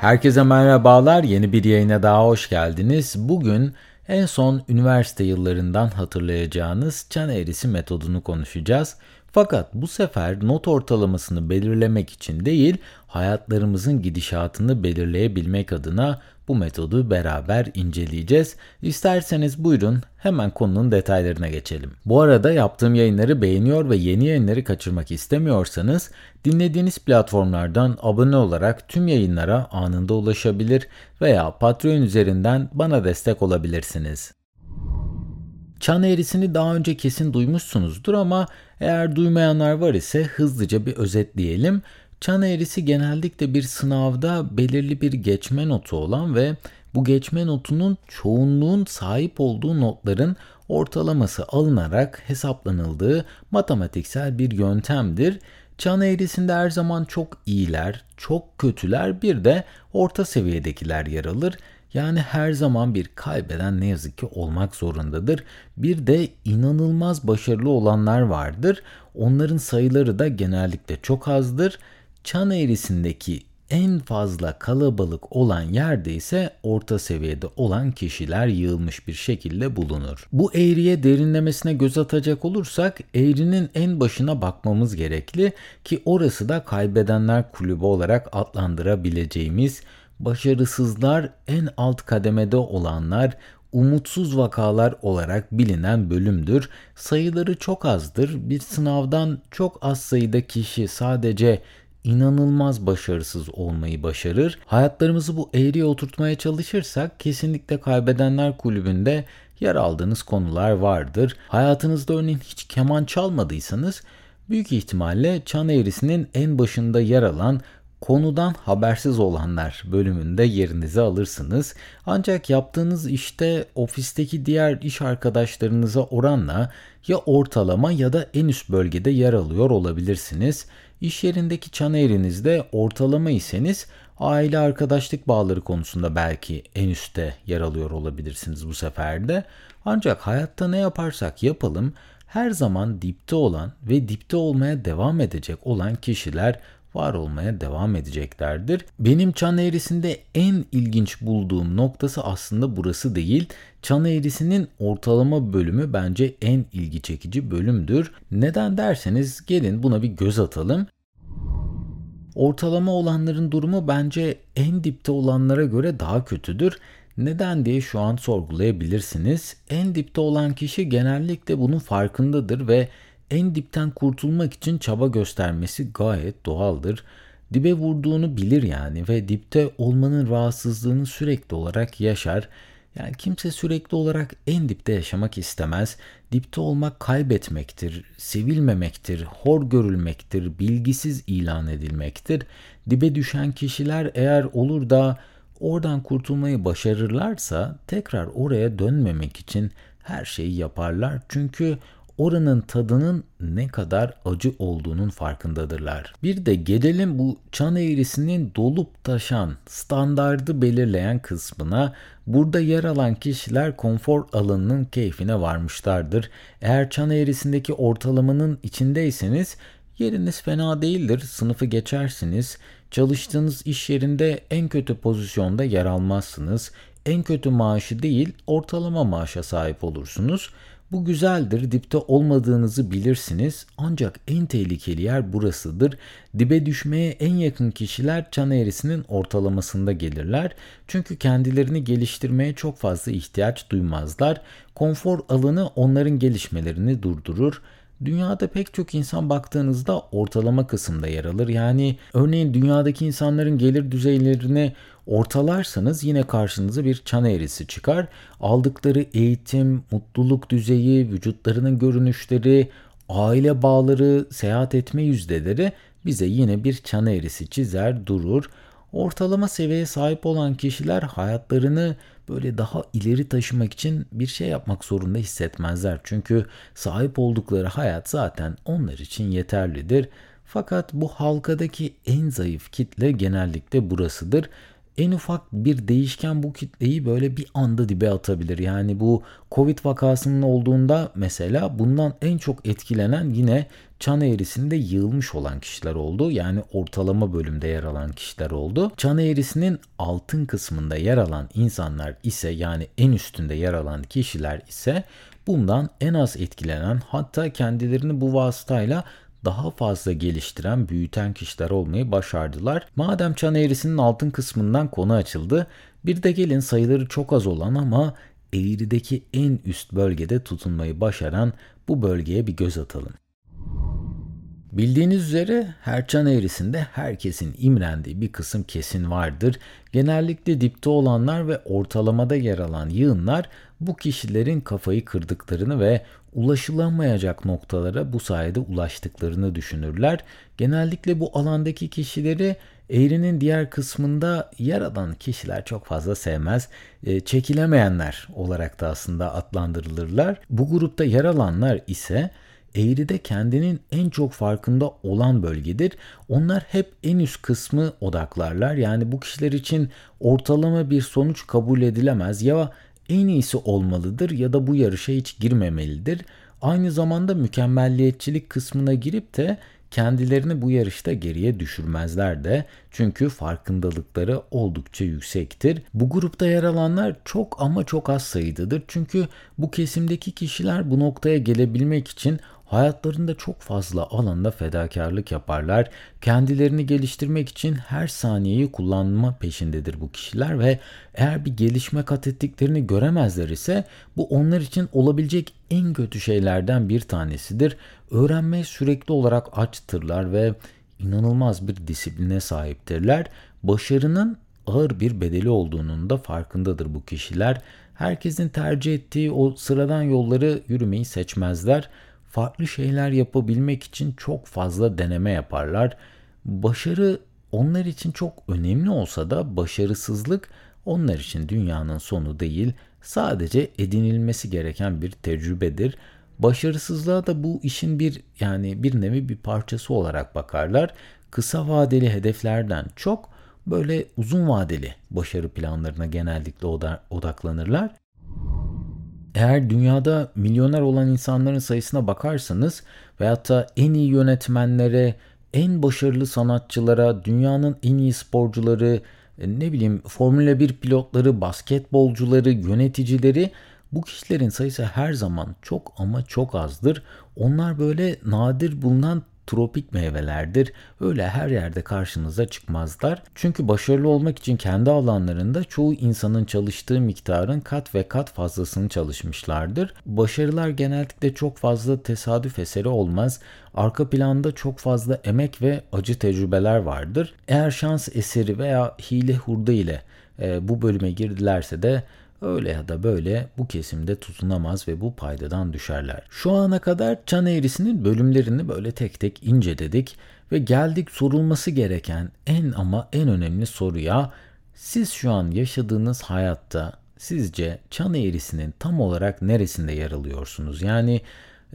Herkese merhabalar. Yeni bir yayına daha hoş geldiniz. Bugün en son üniversite yıllarından hatırlayacağınız çan eğrisi metodunu konuşacağız. Fakat bu sefer not ortalamasını belirlemek için değil, hayatlarımızın gidişatını belirleyebilmek adına bu metodu beraber inceleyeceğiz. İsterseniz buyurun hemen konunun detaylarına geçelim. Bu arada yaptığım yayınları beğeniyor ve yeni yayınları kaçırmak istemiyorsanız dinlediğiniz platformlardan abone olarak tüm yayınlara anında ulaşabilir veya Patreon üzerinden bana destek olabilirsiniz. Çan eğrisini daha önce kesin duymuşsunuzdur ama eğer duymayanlar var ise hızlıca bir özetleyelim. Çan eğrisi genellikle bir sınavda belirli bir geçme notu olan ve bu geçme notunun çoğunluğun sahip olduğu notların ortalaması alınarak hesaplanıldığı matematiksel bir yöntemdir. Çan eğrisinde her zaman çok iyiler, çok kötüler bir de orta seviyedekiler yer alır. Yani her zaman bir kaybeden ne yazık ki olmak zorundadır. Bir de inanılmaz başarılı olanlar vardır. Onların sayıları da genellikle çok azdır. Çan eğrisindeki en fazla kalabalık olan yerde ise orta seviyede olan kişiler yığılmış bir şekilde bulunur. Bu eğriye derinlemesine göz atacak olursak eğrinin en başına bakmamız gerekli ki orası da kaybedenler kulübü olarak adlandırabileceğimiz başarısızlar en alt kademede olanlar umutsuz vakalar olarak bilinen bölümdür. Sayıları çok azdır. Bir sınavdan çok az sayıda kişi sadece inanılmaz başarısız olmayı başarır. Hayatlarımızı bu eğriye oturtmaya çalışırsak kesinlikle kaybedenler kulübünde yer aldığınız konular vardır. Hayatınızda örneğin hiç keman çalmadıysanız büyük ihtimalle çan eğrisinin en başında yer alan konudan habersiz olanlar bölümünde yerinizi alırsınız. Ancak yaptığınız işte ofisteki diğer iş arkadaşlarınıza oranla ya ortalama ya da en üst bölgede yer alıyor olabilirsiniz. İş yerindeki çan eğrinizde ortalama iseniz aile arkadaşlık bağları konusunda belki en üstte yer alıyor olabilirsiniz bu sefer de. Ancak hayatta ne yaparsak yapalım her zaman dipte olan ve dipte olmaya devam edecek olan kişiler var olmaya devam edeceklerdir. Benim çan eğrisinde en ilginç bulduğum noktası aslında burası değil. Çan eğrisinin ortalama bölümü bence en ilgi çekici bölümdür. Neden derseniz gelin buna bir göz atalım. Ortalama olanların durumu bence en dipte olanlara göre daha kötüdür. Neden diye şu an sorgulayabilirsiniz. En dipte olan kişi genellikle bunun farkındadır ve en dipten kurtulmak için çaba göstermesi gayet doğaldır. Dibe vurduğunu bilir yani ve dipte olmanın rahatsızlığını sürekli olarak yaşar. Yani kimse sürekli olarak en dipte yaşamak istemez. Dipte olmak kaybetmektir, sevilmemektir, hor görülmektir, bilgisiz ilan edilmektir. Dibe düşen kişiler eğer olur da oradan kurtulmayı başarırlarsa tekrar oraya dönmemek için her şeyi yaparlar. Çünkü oranın tadının ne kadar acı olduğunun farkındadırlar. Bir de gelelim bu çan eğrisinin dolup taşan, standardı belirleyen kısmına. Burada yer alan kişiler konfor alanının keyfine varmışlardır. Eğer çan eğrisindeki ortalamanın içindeyseniz yeriniz fena değildir. Sınıfı geçersiniz. Çalıştığınız iş yerinde en kötü pozisyonda yer almazsınız. En kötü maaşı değil, ortalama maaşa sahip olursunuz. Bu güzeldir, dipte olmadığınızı bilirsiniz ancak en tehlikeli yer burasıdır. Dibe düşmeye en yakın kişiler çan eğrisinin ortalamasında gelirler. Çünkü kendilerini geliştirmeye çok fazla ihtiyaç duymazlar. Konfor alanı onların gelişmelerini durdurur. Dünyada pek çok insan baktığınızda ortalama kısımda yer alır. Yani örneğin dünyadaki insanların gelir düzeylerini ortalarsanız yine karşınıza bir çan eğrisi çıkar. Aldıkları eğitim, mutluluk düzeyi, vücutlarının görünüşleri, aile bağları, seyahat etme yüzdeleri bize yine bir çan eğrisi çizer durur. Ortalama seviyeye sahip olan kişiler hayatlarını böyle daha ileri taşımak için bir şey yapmak zorunda hissetmezler. Çünkü sahip oldukları hayat zaten onlar için yeterlidir. Fakat bu halkadaki en zayıf kitle genellikle burasıdır. En ufak bir değişken bu kitleyi böyle bir anda dibe atabilir. Yani bu Covid vakasının olduğunda mesela bundan en çok etkilenen yine çan eğrisinde yığılmış olan kişiler oldu. Yani ortalama bölümde yer alan kişiler oldu. Çan eğrisinin altın kısmında yer alan insanlar ise yani en üstünde yer alan kişiler ise bundan en az etkilenen hatta kendilerini bu vasıtayla daha fazla geliştiren, büyüten kişiler olmayı başardılar. Madem çan eğrisinin altın kısmından konu açıldı, bir de gelin sayıları çok az olan ama eğrideki en üst bölgede tutunmayı başaran bu bölgeye bir göz atalım. Bildiğiniz üzere Herçan eğrisinde herkesin imrendiği bir kısım kesin vardır. Genellikle dipte olanlar ve ortalamada yer alan yığınlar bu kişilerin kafayı kırdıklarını ve ulaşılamayacak noktalara bu sayede ulaştıklarını düşünürler. Genellikle bu alandaki kişileri eğrinin diğer kısmında yer alan kişiler çok fazla sevmez. E, çekilemeyenler olarak da aslında adlandırılırlar. Bu grupta yer alanlar ise eğride kendinin en çok farkında olan bölgedir. Onlar hep en üst kısmı odaklarlar. Yani bu kişiler için ortalama bir sonuç kabul edilemez ya en iyisi olmalıdır ya da bu yarışa hiç girmemelidir. Aynı zamanda mükemmelliyetçilik kısmına girip de kendilerini bu yarışta geriye düşürmezler de çünkü farkındalıkları oldukça yüksektir. Bu grupta yer alanlar çok ama çok az sayıdadır çünkü bu kesimdeki kişiler bu noktaya gelebilmek için hayatlarında çok fazla alanda fedakarlık yaparlar. Kendilerini geliştirmek için her saniyeyi kullanma peşindedir bu kişiler ve eğer bir gelişme kat ettiklerini göremezler ise bu onlar için olabilecek en kötü şeylerden bir tanesidir. Öğrenmeye sürekli olarak açtırlar ve inanılmaz bir disipline sahiptirler. Başarının ağır bir bedeli olduğunun da farkındadır bu kişiler. Herkesin tercih ettiği o sıradan yolları yürümeyi seçmezler farklı şeyler yapabilmek için çok fazla deneme yaparlar. Başarı onlar için çok önemli olsa da başarısızlık onlar için dünyanın sonu değil, sadece edinilmesi gereken bir tecrübedir. Başarısızlığa da bu işin bir yani bir nevi bir parçası olarak bakarlar. Kısa vadeli hedeflerden çok böyle uzun vadeli başarı planlarına genellikle odaklanırlar. Eğer dünyada milyoner olan insanların sayısına bakarsanız veyahut da en iyi yönetmenlere, en başarılı sanatçılara, dünyanın en iyi sporcuları, e, ne bileyim Formula 1 pilotları, basketbolcuları, yöneticileri bu kişilerin sayısı her zaman çok ama çok azdır. Onlar böyle nadir bulunan tropik meyvelerdir. Öyle her yerde karşınıza çıkmazlar. Çünkü başarılı olmak için kendi alanlarında çoğu insanın çalıştığı miktarın kat ve kat fazlasını çalışmışlardır. Başarılar genellikle çok fazla tesadüf eseri olmaz. Arka planda çok fazla emek ve acı tecrübeler vardır. Eğer şans eseri veya hile hurda ile e, bu bölüme girdilerse de öyle ya da böyle bu kesimde tutunamaz ve bu paydadan düşerler. Şu ana kadar çan eğrisinin bölümlerini böyle tek tek inceledik ve geldik sorulması gereken en ama en önemli soruya siz şu an yaşadığınız hayatta sizce çan eğrisinin tam olarak neresinde yer alıyorsunuz? Yani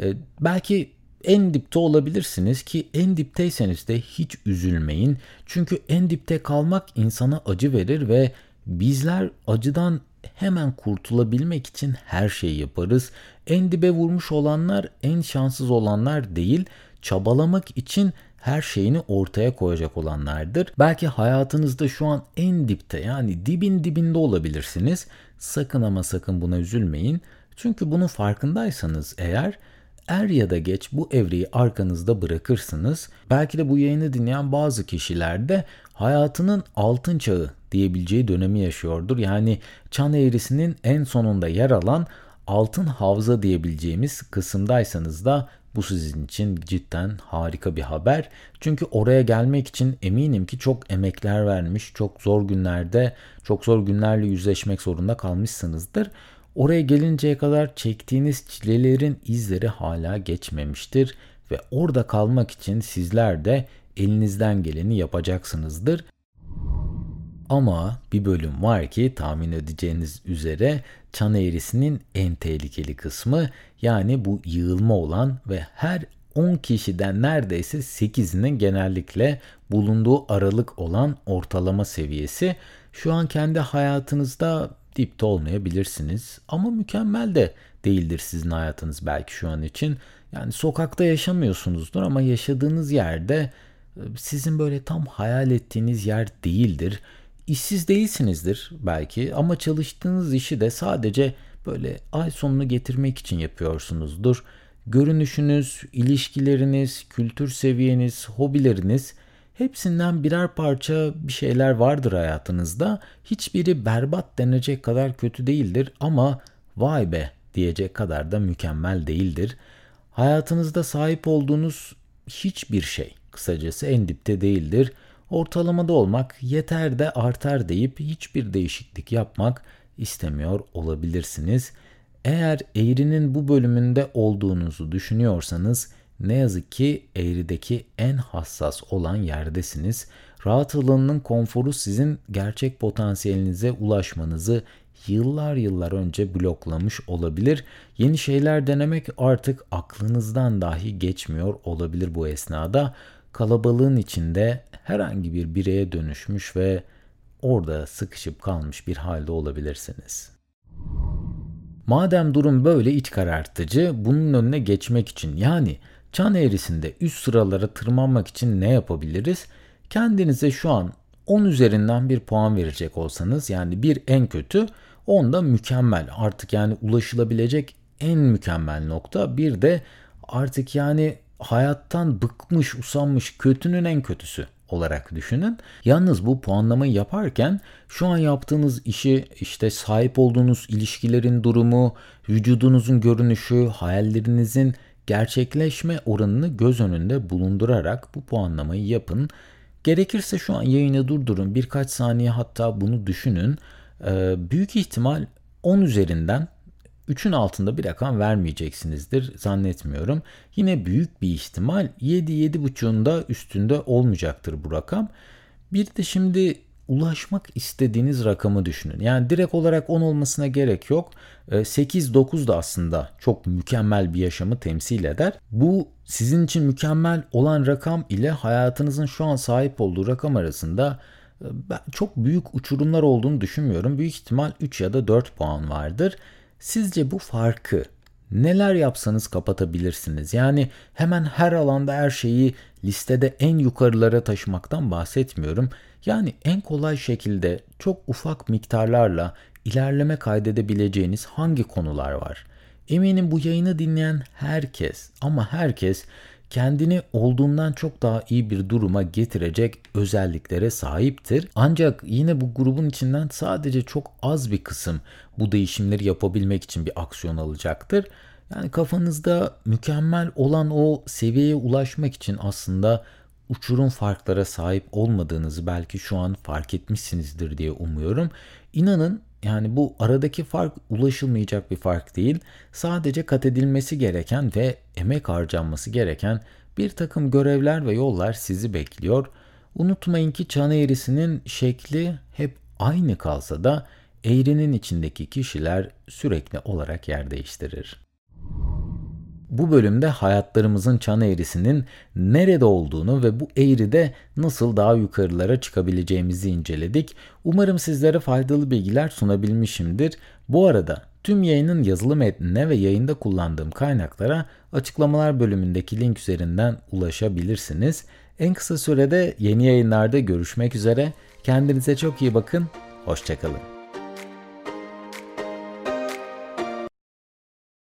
e, belki en dipte olabilirsiniz ki en dipteyseniz de hiç üzülmeyin. Çünkü en dipte kalmak insana acı verir ve bizler acıdan hemen kurtulabilmek için her şeyi yaparız. En dibe vurmuş olanlar en şanssız olanlar değil, çabalamak için her şeyini ortaya koyacak olanlardır. Belki hayatınızda şu an en dipte yani dibin dibinde olabilirsiniz. Sakın ama sakın buna üzülmeyin. Çünkü bunun farkındaysanız eğer er ya da geç bu evreyi arkanızda bırakırsınız. Belki de bu yayını dinleyen bazı kişiler de hayatının altın çağı diyebileceği dönemi yaşıyordur. Yani çan eğrisinin en sonunda yer alan altın havza diyebileceğimiz kısımdaysanız da bu sizin için cidden harika bir haber. Çünkü oraya gelmek için eminim ki çok emekler vermiş, çok zor günlerde, çok zor günlerle yüzleşmek zorunda kalmışsınızdır. Oraya gelinceye kadar çektiğiniz çilelerin izleri hala geçmemiştir ve orada kalmak için sizler de elinizden geleni yapacaksınızdır. Ama bir bölüm var ki tahmin edeceğiniz üzere çan eğrisinin en tehlikeli kısmı yani bu yığılma olan ve her 10 kişiden neredeyse 8'inin genellikle bulunduğu aralık olan ortalama seviyesi Şu an kendi hayatınızda dipte olmayabilirsiniz ama mükemmel de değildir sizin hayatınız belki şu an için. Yani sokakta yaşamıyorsunuzdur ama yaşadığınız yerde e, sizin böyle tam hayal ettiğiniz yer değildir. İşsiz değilsinizdir belki ama çalıştığınız işi de sadece böyle ay sonunu getirmek için yapıyorsunuzdur. Görünüşünüz, ilişkileriniz, kültür seviyeniz, hobileriniz hepsinden birer parça bir şeyler vardır hayatınızda. Hiçbiri berbat denecek kadar kötü değildir ama vay be diyecek kadar da mükemmel değildir. Hayatınızda sahip olduğunuz hiçbir şey kısacası en dipte değildir. Ortalamada olmak yeter de artar deyip hiçbir değişiklik yapmak istemiyor olabilirsiniz. Eğer eğrinin bu bölümünde olduğunuzu düşünüyorsanız ne yazık ki eğrideki en hassas olan yerdesiniz. Rahat alanının konforu sizin gerçek potansiyelinize ulaşmanızı yıllar yıllar önce bloklamış olabilir. Yeni şeyler denemek artık aklınızdan dahi geçmiyor olabilir bu esnada. Kalabalığın içinde herhangi bir bireye dönüşmüş ve orada sıkışıp kalmış bir halde olabilirsiniz. Madem durum böyle iç karartıcı, bunun önüne geçmek için yani çan eğrisinde üst sıralara tırmanmak için ne yapabiliriz? Kendinize şu an 10 üzerinden bir puan verecek olsanız yani bir en kötü 10 da mükemmel artık yani ulaşılabilecek en mükemmel nokta bir de artık yani hayattan bıkmış usanmış kötünün en kötüsü olarak düşünün. Yalnız bu puanlamayı yaparken şu an yaptığınız işi işte sahip olduğunuz ilişkilerin durumu, vücudunuzun görünüşü, hayallerinizin gerçekleşme oranını göz önünde bulundurarak bu puanlamayı yapın. Gerekirse şu an yayını durdurun birkaç saniye hatta bunu düşünün. Ee, büyük ihtimal 10 üzerinden 3'ün altında bir rakam vermeyeceksinizdir zannetmiyorum. Yine büyük bir ihtimal 7-7.5'un da üstünde olmayacaktır bu rakam. Bir de şimdi ulaşmak istediğiniz rakamı düşünün. Yani direkt olarak 10 olmasına gerek yok. 8-9 ee, da aslında çok mükemmel bir yaşamı temsil eder. Bu sizin için mükemmel olan rakam ile hayatınızın şu an sahip olduğu rakam arasında e, ben çok büyük uçurumlar olduğunu düşünmüyorum. Büyük ihtimal 3 ya da 4 puan vardır. Sizce bu farkı neler yapsanız kapatabilirsiniz? Yani hemen her alanda her şeyi listede en yukarılara taşımaktan bahsetmiyorum. Yani en kolay şekilde çok ufak miktarlarla ilerleme kaydedebileceğiniz hangi konular var? Eminim bu yayını dinleyen herkes ama herkes kendini olduğundan çok daha iyi bir duruma getirecek özelliklere sahiptir. Ancak yine bu grubun içinden sadece çok az bir kısım bu değişimleri yapabilmek için bir aksiyon alacaktır. Yani kafanızda mükemmel olan o seviyeye ulaşmak için aslında uçurum farklara sahip olmadığınızı belki şu an fark etmişsinizdir diye umuyorum. İnanın yani bu aradaki fark ulaşılmayacak bir fark değil. Sadece kat edilmesi gereken ve emek harcanması gereken bir takım görevler ve yollar sizi bekliyor. Unutmayın ki çan eğrisinin şekli hep aynı kalsa da eğrinin içindeki kişiler sürekli olarak yer değiştirir. Bu bölümde hayatlarımızın çan eğrisinin nerede olduğunu ve bu eğride nasıl daha yukarılara çıkabileceğimizi inceledik. Umarım sizlere faydalı bilgiler sunabilmişimdir. Bu arada tüm yayının yazılı metnine ve yayında kullandığım kaynaklara açıklamalar bölümündeki link üzerinden ulaşabilirsiniz. En kısa sürede yeni yayınlarda görüşmek üzere. Kendinize çok iyi bakın. Hoşçakalın.